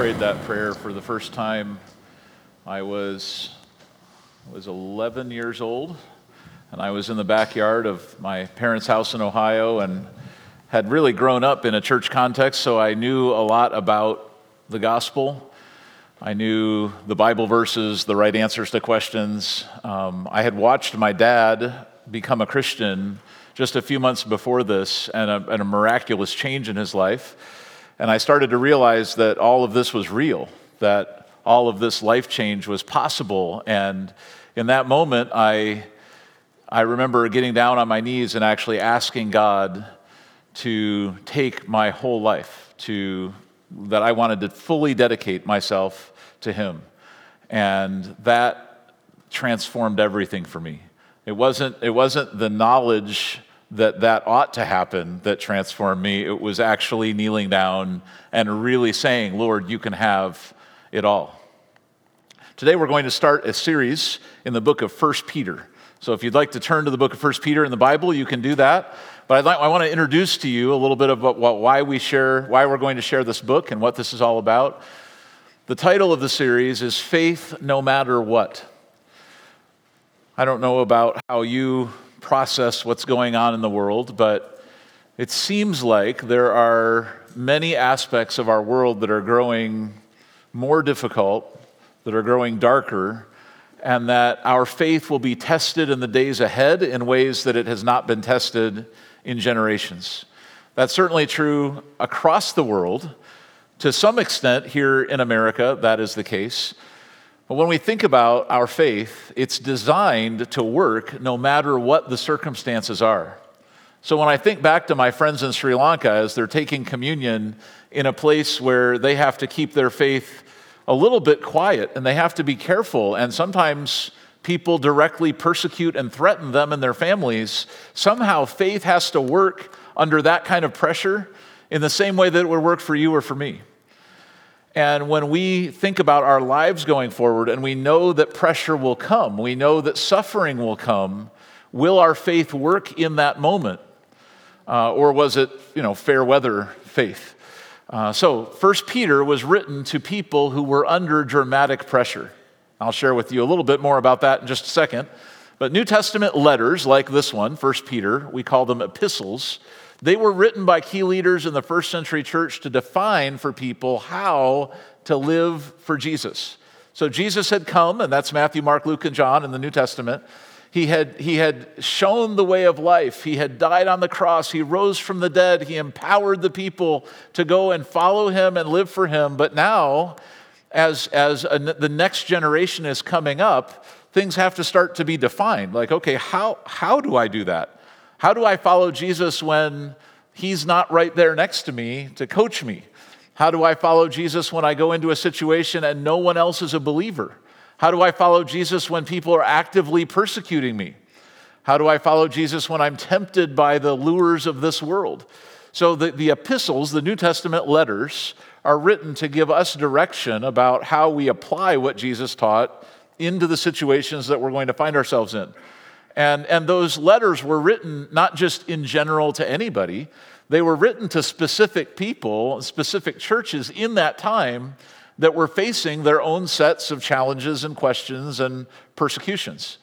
prayed that prayer for the first time, I was, was 11 years old, and I was in the backyard of my parents' house in Ohio and had really grown up in a church context, so I knew a lot about the gospel. I knew the Bible verses, the right answers to questions. Um, I had watched my dad become a Christian just a few months before this and a, and a miraculous change in his life. And I started to realize that all of this was real, that all of this life change was possible. And in that moment, I, I remember getting down on my knees and actually asking God to take my whole life, to, that I wanted to fully dedicate myself to Him. And that transformed everything for me. It wasn't, it wasn't the knowledge that that ought to happen that transformed me. It was actually kneeling down and really saying, Lord, you can have it all. Today we're going to start a series in the book of 1 Peter. So if you'd like to turn to the book of 1 Peter in the Bible, you can do that. But I'd like, i want to introduce to you a little bit about why we share, why we're going to share this book and what this is all about. The title of the series is Faith No Matter What. I don't know about how you process what's going on in the world, but it seems like there are many aspects of our world that are growing more difficult, that are growing darker, and that our faith will be tested in the days ahead in ways that it has not been tested in generations. That's certainly true across the world. To some extent, here in America, that is the case. When we think about our faith, it's designed to work no matter what the circumstances are. So when I think back to my friends in Sri Lanka as they're taking communion in a place where they have to keep their faith a little bit quiet and they have to be careful, and sometimes people directly persecute and threaten them and their families, somehow faith has to work under that kind of pressure in the same way that it would work for you or for me. And when we think about our lives going forward and we know that pressure will come, we know that suffering will come, will our faith work in that moment? Uh, or was it, you know, fair weather faith? Uh, so, First Peter was written to people who were under dramatic pressure. I'll share with you a little bit more about that in just a second. But New Testament letters like this one, First Peter, we call them epistles, they were written by key leaders in the first century church to define for people how to live for Jesus. So Jesus had come, and that's Matthew, Mark, Luke, and John in the New Testament. He had, he had shown the way of life. He had died on the cross. He rose from the dead. He empowered the people to go and follow him and live for him. But now, as, as a, the next generation is coming up, things have to start to be defined. Like, okay, how, how do I do that? How do I follow Jesus when he's not right there next to me to coach me? How do I follow Jesus when I go into a situation and no one else is a believer? How do I follow Jesus when people are actively persecuting me? How do I follow Jesus when I'm tempted by the lures of this world? So, the, the epistles, the New Testament letters, are written to give us direction about how we apply what Jesus taught into the situations that we're going to find ourselves in. And, and those letters were written not just in general to anybody, they were written to specific people, specific churches in that time that were facing their own sets of challenges and questions and persecutions.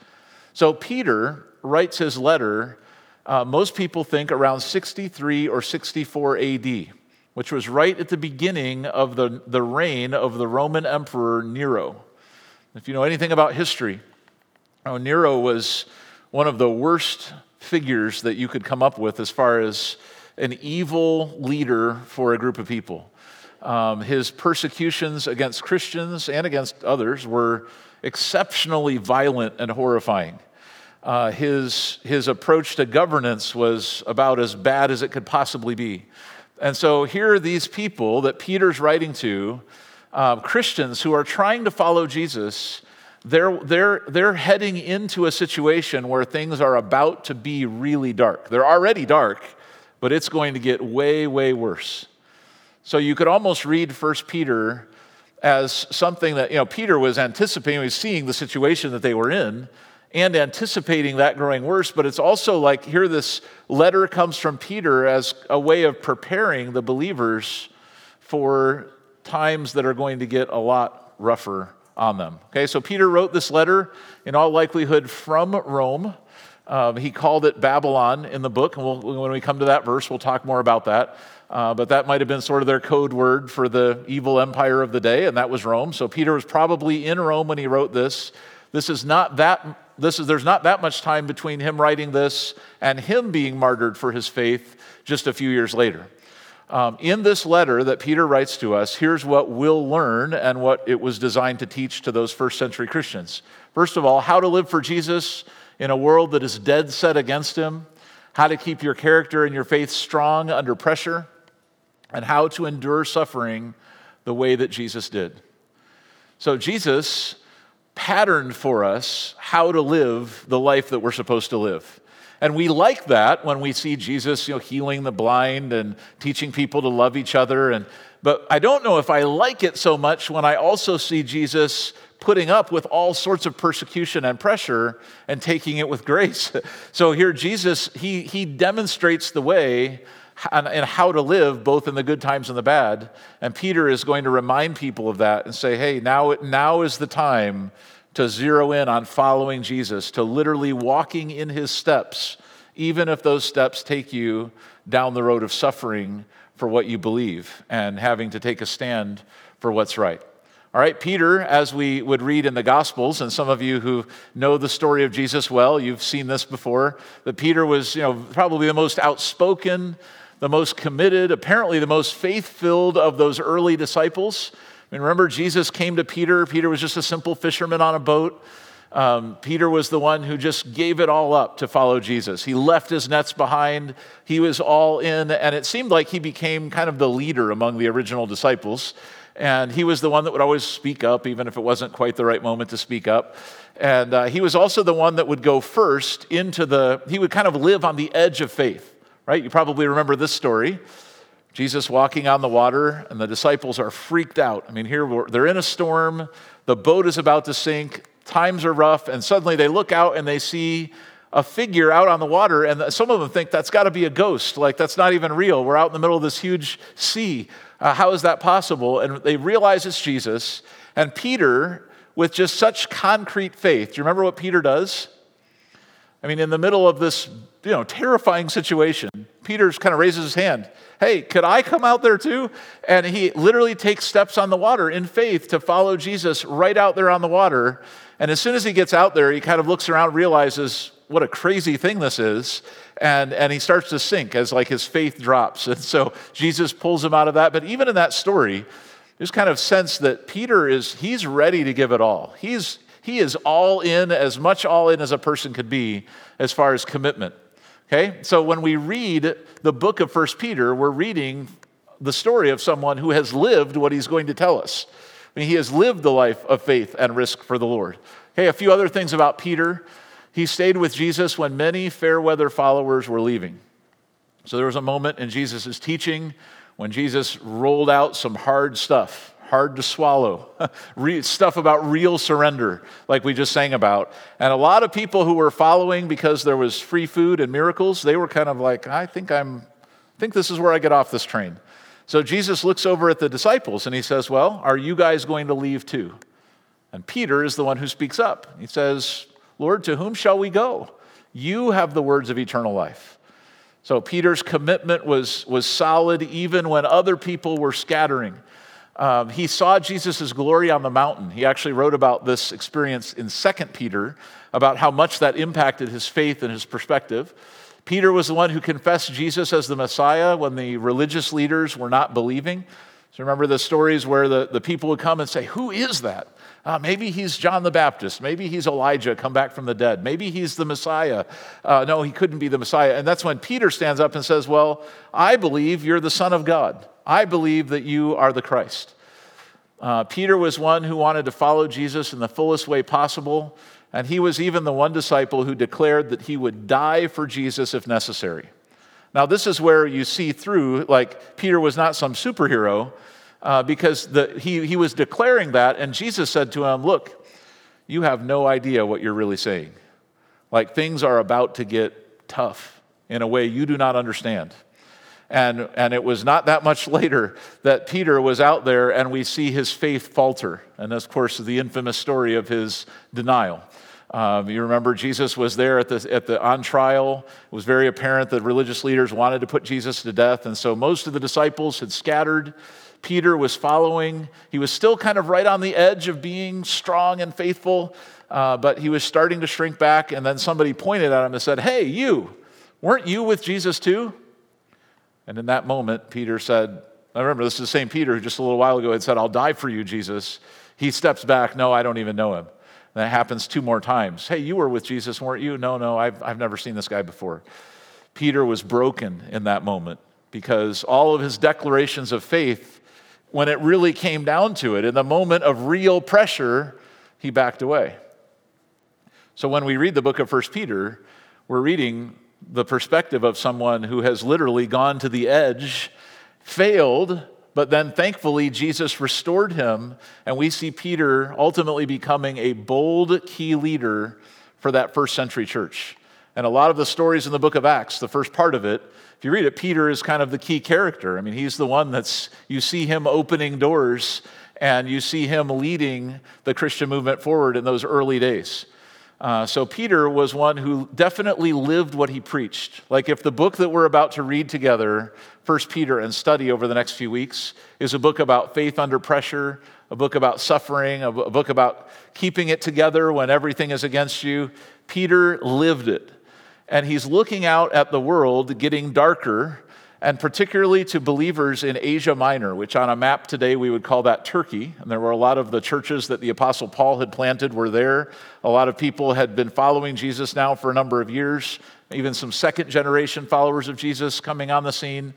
So Peter writes his letter, uh, most people think around 63 or 64 AD, which was right at the beginning of the, the reign of the Roman Emperor Nero. If you know anything about history, Nero was one of the worst figures that you could come up with as far as an evil leader for a group of people. Um, his persecutions against Christians and against others were exceptionally violent and horrifying. Uh, his, his approach to governance was about as bad as it could possibly be. And so here are these people that Peter's writing to, uh, Christians who are trying to follow Jesus they're, they're, they're heading into a situation where things are about to be really dark. They're already dark, but it's going to get way, way worse. So you could almost read 1 Peter as something that, you know, Peter was anticipating, he was seeing the situation that they were in and anticipating that growing worse. But it's also like here, this letter comes from Peter as a way of preparing the believers for times that are going to get a lot rougher on them. Okay, so Peter wrote this letter in all likelihood from Rome. Um, he called it Babylon in the book, and we'll, when we come to that verse, we'll talk more about that. Uh, but that might have been sort of their code word for the evil empire of the day, and that was Rome. So Peter was probably in Rome when he wrote this. This is not that. This is there's not that much time between him writing this and him being martyred for his faith just a few years later. Um, in this letter that Peter writes to us, here's what we'll learn and what it was designed to teach to those first century Christians. First of all, how to live for Jesus in a world that is dead set against him, how to keep your character and your faith strong under pressure, and how to endure suffering the way that Jesus did. So, Jesus patterned for us how to live the life that we're supposed to live. And we like that when we see Jesus, you know, healing the blind and teaching people to love each other. And, but I don't know if I like it so much when I also see Jesus putting up with all sorts of persecution and pressure and taking it with grace. So here, Jesus, he, he demonstrates the way and, how to live both in the good times and the bad. And Peter is going to remind people of that and say, hey, now, now is the time to zero in on following Jesus, to literally walking in his steps, even if those steps take you down the road of suffering for what you believe and having to take a stand for what's right. All right, Peter, as we would read in the Gospels, and some of you who know the story of Jesus well, you've seen this before, that Peter was, you know, probably the most outspoken, the most committed, apparently the most faith filled of those early disciples. I mean, remember, Jesus came to Peter. Peter was just a simple fisherman on a boat. Um, Peter was the one who just gave it all up to follow Jesus. He left his nets behind, he was all in, and it seemed like he became kind of the leader among the original disciples. And he was the one that would always speak up, even if it wasn't quite the right moment to speak up. And uh, he was also the one that would go first into the, he would kind of live on the edge of faith, right? You probably remember this story. Jesus walking on the water, and the disciples are freaked out. I mean, here they're in a storm, the boat is about to sink, times are rough, and suddenly they look out and they see a figure out on the water, and some of them think that's got to be a ghost. Like, that's not even real. We're out in the middle of this huge sea. Uh, how is that possible? And they realize it's Jesus. And Peter, with just such concrete faith, do you remember what Peter does? I mean, in the middle of this you know, terrifying situation, Peter kind of raises his hand hey, could I come out there too? And he literally takes steps on the water in faith to follow Jesus right out there on the water. And as soon as he gets out there, he kind of looks around, realizes what a crazy thing this is. And, and he starts to sink as like his faith drops. And so Jesus pulls him out of that. But even in that story, there's kind of sense that Peter is, he's ready to give it all. He's, he is all in, as much all in as a person could be as far as commitment. Okay? So when we read the book of First Peter, we're reading the story of someone who has lived what he's going to tell us. I mean, he has lived the life of faith and risk for the Lord. Okay, a few other things about Peter. He stayed with Jesus when many fair weather followers were leaving. So there was a moment in Jesus' teaching when Jesus rolled out some hard stuff hard to swallow, stuff about real surrender, like we just sang about. And a lot of people who were following because there was free food and miracles, they were kind of like, I think I'm, I think this is where I get off this train. So Jesus looks over at the disciples and he says, Well, are you guys going to leave too? And Peter is the one who speaks up. He says, Lord, to whom shall we go? You have the words of eternal life. So Peter's commitment was, was solid even when other people were scattering. Um, he saw Jesus' glory on the mountain. He actually wrote about this experience in 2 Peter, about how much that impacted his faith and his perspective. Peter was the one who confessed Jesus as the Messiah when the religious leaders were not believing. So remember the stories where the, the people would come and say, Who is that? Uh, maybe he's John the Baptist. Maybe he's Elijah come back from the dead. Maybe he's the Messiah. Uh, no, he couldn't be the Messiah. And that's when Peter stands up and says, Well, I believe you're the Son of God. I believe that you are the Christ. Uh, Peter was one who wanted to follow Jesus in the fullest way possible, and he was even the one disciple who declared that he would die for Jesus if necessary. Now, this is where you see through, like, Peter was not some superhero uh, because the, he, he was declaring that, and Jesus said to him, Look, you have no idea what you're really saying. Like, things are about to get tough in a way you do not understand. And, and it was not that much later that Peter was out there and we see his faith falter. And of course, the infamous story of his denial. Um, you remember Jesus was there at the, at the on trial. It was very apparent that religious leaders wanted to put Jesus to death. And so most of the disciples had scattered. Peter was following. He was still kind of right on the edge of being strong and faithful, uh, but he was starting to shrink back. And then somebody pointed at him and said, Hey, you, weren't you with Jesus too? And in that moment, Peter said, I remember this is the same Peter who just a little while ago had said, I'll die for you, Jesus. He steps back, No, I don't even know him. And that happens two more times. Hey, you were with Jesus, weren't you? No, no, I've, I've never seen this guy before. Peter was broken in that moment because all of his declarations of faith, when it really came down to it, in the moment of real pressure, he backed away. So when we read the book of First Peter, we're reading the perspective of someone who has literally gone to the edge, failed, but then thankfully Jesus restored him, and we see Peter ultimately becoming a bold key leader for that first century church. And a lot of the stories in the book of Acts, the first part of it, if you read it, Peter is kind of the key character. I mean, he's the one that's, you see him opening doors and you see him leading the Christian movement forward in those early days. Uh, so, Peter was one who definitely lived what he preached. Like, if the book that we're about to read together, First Peter, and study over the next few weeks, is a book about faith under pressure, a book about suffering, a book about keeping it together when everything is against you, Peter lived it. And he's looking out at the world getting darker and particularly to believers in Asia Minor, which on a map today we would call that Turkey. And there were a lot of the churches that the Apostle Paul had planted were there. A lot of people had been following Jesus now for a number of years, even some second generation followers of Jesus coming on the scene.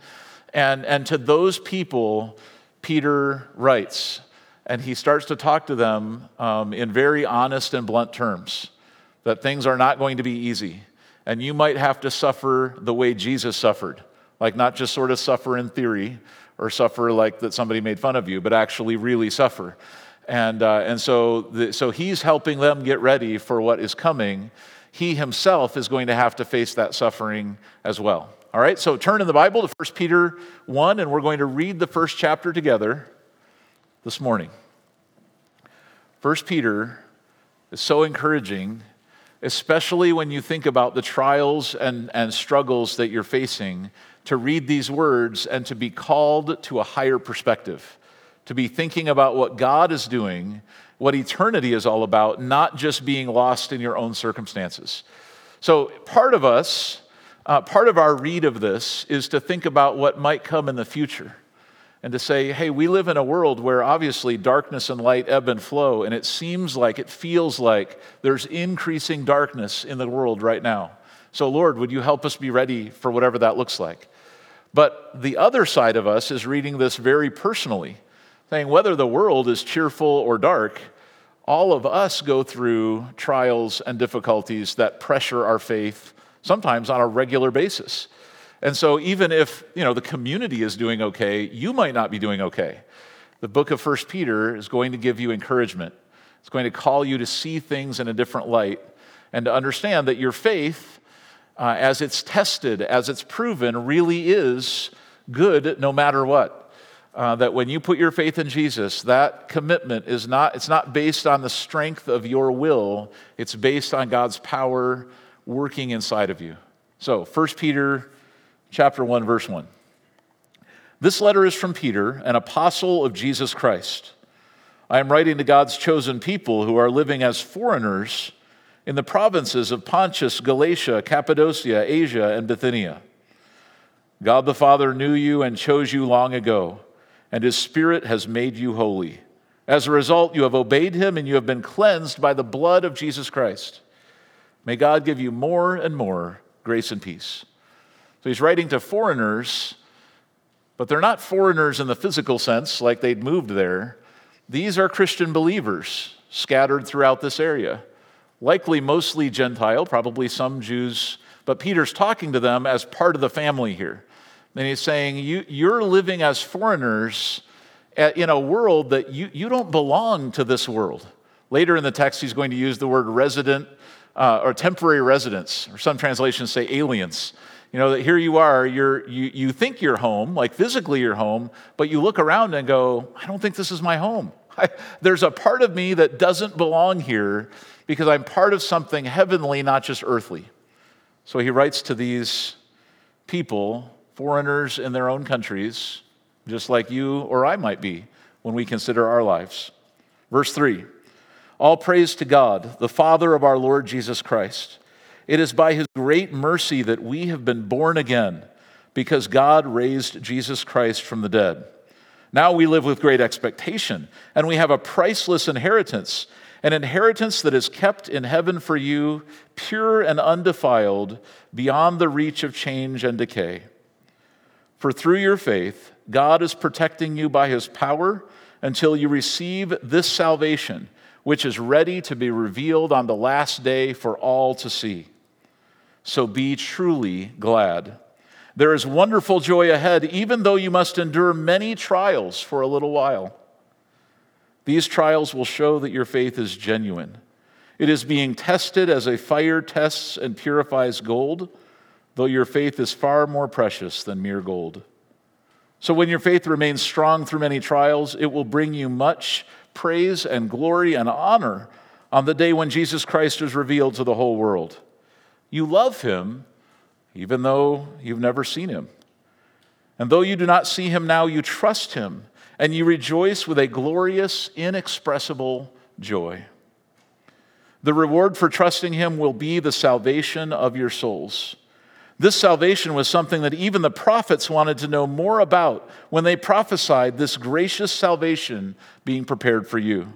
And, and to those people, Peter writes, and he starts to talk to them um, in very honest and blunt terms that things are not going to be easy. And you might have to suffer the way Jesus suffered like not just sort of suffer in theory or suffer like that somebody made fun of you, but actually really suffer. And, uh, and so, the, so he's helping them get ready for what is coming. He himself is going to have to face that suffering as well. All right, so turn in the Bible to 1 Peter 1, and we're going to read the first chapter together this morning. 1 Peter is so encouraging, especially when you think about the trials and, and struggles that you're facing to read these words and to be called to a higher perspective, to be thinking about what God is doing, what eternity is all about, not just being lost in your own circumstances. So, part of us, uh, part of our read of this is to think about what might come in the future and to say, hey, we live in a world where obviously darkness and light ebb and flow, and it seems like, it feels like there's increasing darkness in the world right now. So, Lord, would you help us be ready for whatever that looks like? But the other side of us is reading this very personally, saying whether the world is cheerful or dark, all of us go through trials and difficulties that pressure our faith, sometimes on a regular basis. And so even if, you know, the community is doing okay, you might not be doing okay. The book of First Peter is going to give you encouragement. It's going to call you to see things in a different light and to understand that your faith uh, as it's tested, as it's proven, really is good no matter what. Uh, that when you put your faith in Jesus, that commitment is not, it's not based on the strength of your will, it's based on God's power working inside of you. So, 1 Peter chapter 1, verse 1. This letter is from Peter, an apostle of Jesus Christ. I am writing to God's chosen people who are living as foreigners in the provinces of Pontus, Galatia, Cappadocia, Asia, and Bithynia. God the Father knew you and chose you long ago, and his Spirit has made you holy. As a result, you have obeyed him and you have been cleansed by the blood of Jesus Christ. May God give you more and more grace and peace. So he's writing to foreigners, but they're not foreigners in the physical sense, like they'd moved there. These are Christian believers scattered throughout this area likely mostly Gentile, probably some Jews, but Peter's talking to them as part of the family here. And he's saying, you, You're living as foreigners in a world that you, you don't belong to this world. Later in the text, he's going to use the word resident uh, or temporary residents, or some translations say aliens. You know, that here you are, you're, you, you think you're home, like physically you're home, but you look around and go, I don't think this is my home. I, there's a part of me that doesn't belong here because I'm part of something heavenly, not just earthly. So he writes to these people, foreigners in their own countries, just like you or I might be when we consider our lives. Verse 3 All praise to God, the Father of our Lord Jesus Christ. It is by his great mercy that we have been born again, because God raised Jesus Christ from the dead. Now we live with great expectation, and we have a priceless inheritance, an inheritance that is kept in heaven for you, pure and undefiled, beyond the reach of change and decay. For through your faith, God is protecting you by his power until you receive this salvation, which is ready to be revealed on the last day for all to see. So be truly glad. There is wonderful joy ahead, even though you must endure many trials for a little while. These trials will show that your faith is genuine. It is being tested as a fire tests and purifies gold, though your faith is far more precious than mere gold. So when your faith remains strong through many trials, it will bring you much praise and glory and honor on the day when Jesus Christ is revealed to the whole world. You love him even though you've never seen him. And though you do not see him now, you trust him and you rejoice with a glorious, inexpressible joy. The reward for trusting him will be the salvation of your souls. This salvation was something that even the prophets wanted to know more about when they prophesied this gracious salvation being prepared for you.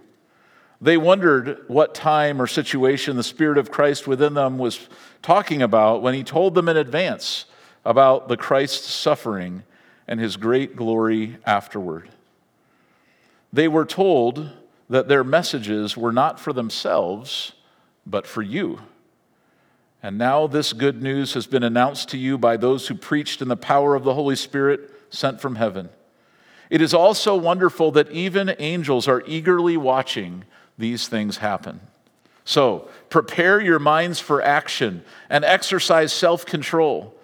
They wondered what time or situation the Spirit of Christ within them was talking about when he told them in advance about the Christ's suffering and his great glory afterward. They were told that their messages were not for themselves, but for you. And now this good news has been announced to you by those who preached in the power of the Holy Spirit sent from heaven. It is also wonderful that even angels are eagerly watching these things happen. So, prepare your minds for action and exercise self control.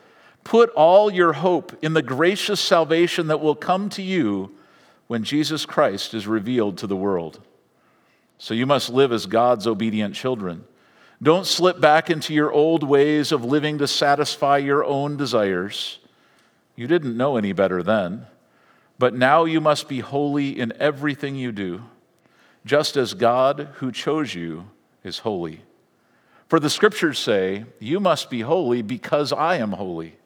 Put all your hope in the gracious salvation that will come to you when Jesus Christ is revealed to the world. So, you must live as God's obedient children. Don't slip back into your old ways of living to satisfy your own desires. You didn't know any better then, but now you must be holy in everything you do, just as God who chose you is holy. For the scriptures say, You must be holy because I am holy.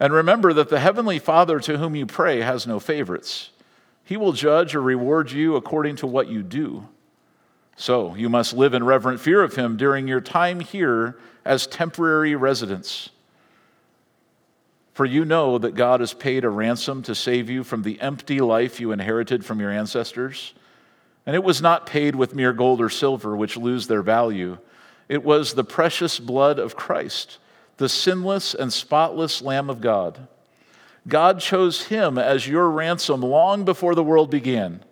And remember that the heavenly Father to whom you pray has no favorites. He will judge or reward you according to what you do. So you must live in reverent fear of him during your time here as temporary residents. For you know that God has paid a ransom to save you from the empty life you inherited from your ancestors. And it was not paid with mere gold or silver, which lose their value. It was the precious blood of Christ, the sinless and spotless Lamb of God. God chose him as your ransom long before the world began.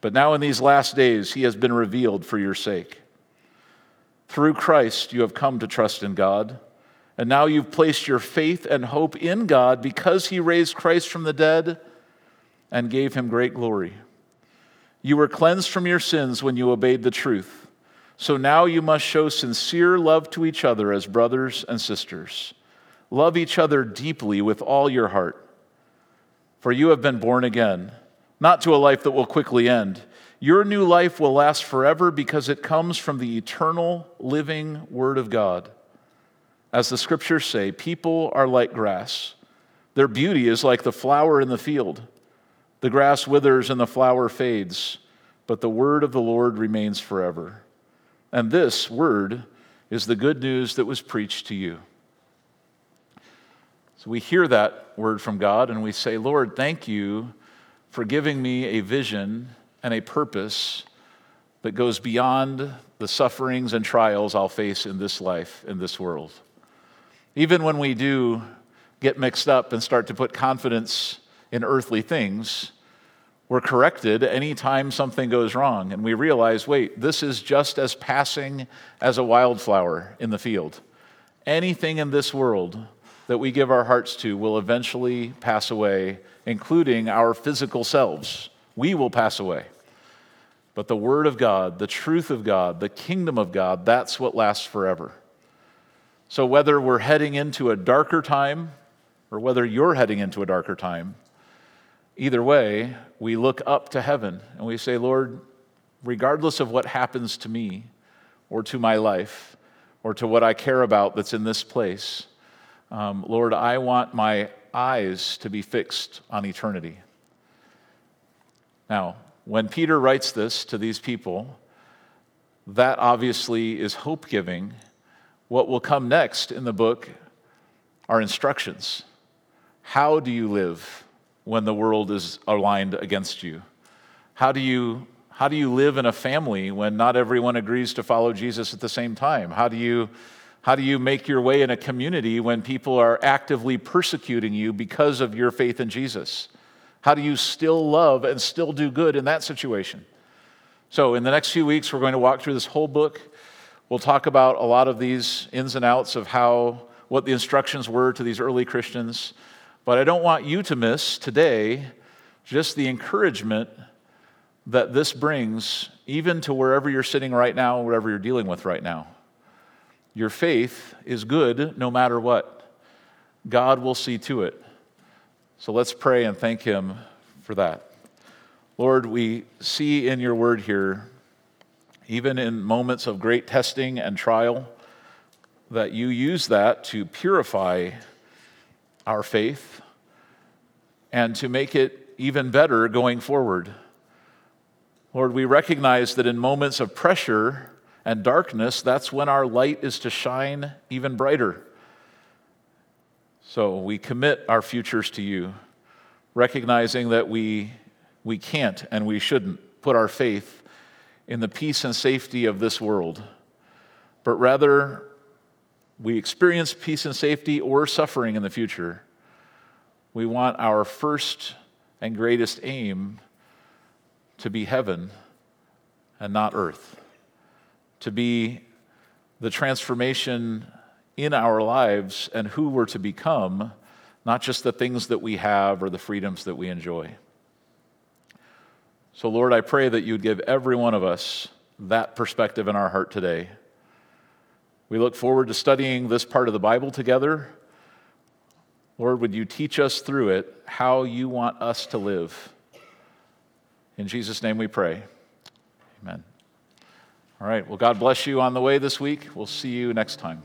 But now in these last days, he has been revealed for your sake. Through Christ, you have come to trust in God. And now you've placed your faith and hope in God because he raised Christ from the dead and gave him great glory. You were cleansed from your sins when you obeyed the truth. So now you must show sincere love to each other as brothers and sisters. Love each other deeply with all your heart. For you have been born again not to a life that will quickly end. Your new life will last forever because it comes from the eternal, living Word of God. As the scriptures say, people are like grass. Their beauty is like the flower in the field. The grass withers and the flower fades, but the word of the Lord remains forever. And this word is the good news that was preached to you. So we hear that word from God and we say, Lord, thank you for giving me a vision and a purpose that goes beyond the sufferings and trials I'll face in this life, in this world. Even when we do get mixed up and start to put confidence in earthly things, we're corrected anytime something goes wrong and we realize wait, this is just as passing as a wildflower in the field. Anything in this world that we give our hearts to will eventually pass away, including our physical selves. We will pass away. But the Word of God, the truth of God, the kingdom of God, that's what lasts forever. So, whether we're heading into a darker time or whether you're heading into a darker time, either way, we look up to heaven and we say, Lord, regardless of what happens to me or to my life or to what I care about that's in this place, um, Lord, I want my eyes to be fixed on eternity. Now, when Peter writes this to these people, that obviously is hope giving. What will come next in the book are instructions. How do you live when the world is aligned against you? How do you, how do you live in a family when not everyone agrees to follow Jesus at the same time? How do you, how do you make your way in a community when people are actively persecuting you because of your faith in Jesus? How do you still love and still do good in that situation? So, in the next few weeks, we're going to walk through this whole book. We'll talk about a lot of these ins and outs of how, what the instructions were to these early Christians. But I don't want you to miss today just the encouragement that this brings, even to wherever you're sitting right now, whatever you're dealing with right now. Your faith is good no matter what. God will see to it. So let's pray and thank Him for that. Lord, we see in your word here, even in moments of great testing and trial, that you use that to purify our faith and to make it even better going forward. Lord, we recognize that in moments of pressure and darkness, that's when our light is to shine even brighter. So we commit our futures to you, recognizing that we, we can't and we shouldn't put our faith in the peace and safety of this world, but rather we experience peace and safety or suffering in the future. We want our first and greatest aim to be heaven and not earth, to be the transformation in our lives and who we're to become, not just the things that we have or the freedoms that we enjoy. So, Lord, I pray that you'd give every one of us that perspective in our heart today. We look forward to studying this part of the Bible together. Lord, would you teach us through it how you want us to live? In Jesus' name we pray. Amen. All right. Well, God bless you on the way this week. We'll see you next time.